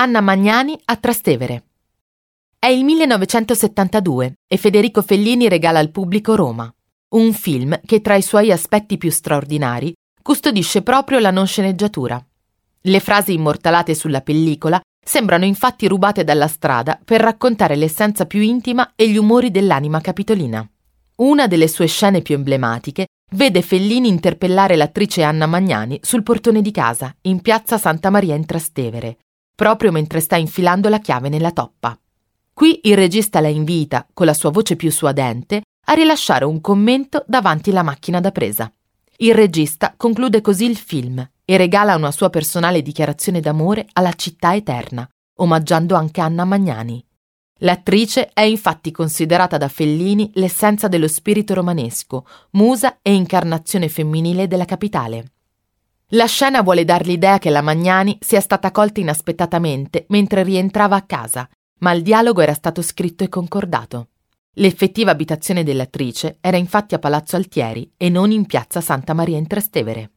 Anna Magnani a Trastevere. È il 1972 e Federico Fellini regala al pubblico Roma, un film che tra i suoi aspetti più straordinari custodisce proprio la non sceneggiatura. Le frasi immortalate sulla pellicola sembrano infatti rubate dalla strada per raccontare l'essenza più intima e gli umori dell'anima capitolina. Una delle sue scene più emblematiche vede Fellini interpellare l'attrice Anna Magnani sul portone di casa, in piazza Santa Maria in Trastevere, proprio mentre sta infilando la chiave nella toppa. Qui il regista la invita, con la sua voce più suadente, a rilasciare un commento davanti alla macchina da presa. Il regista conclude così il film e regala una sua personale dichiarazione d'amore alla città eterna, omaggiando anche Anna Magnani. L'attrice è infatti considerata da Fellini l'essenza dello spirito romanesco, musa e incarnazione femminile della capitale. La scena vuole dar l'idea che la Magnani sia stata colta inaspettatamente mentre rientrava a casa, ma il dialogo era stato scritto e concordato. L'effettiva abitazione dell'attrice era infatti a Palazzo Altieri e non in piazza Santa Maria in Trastevere.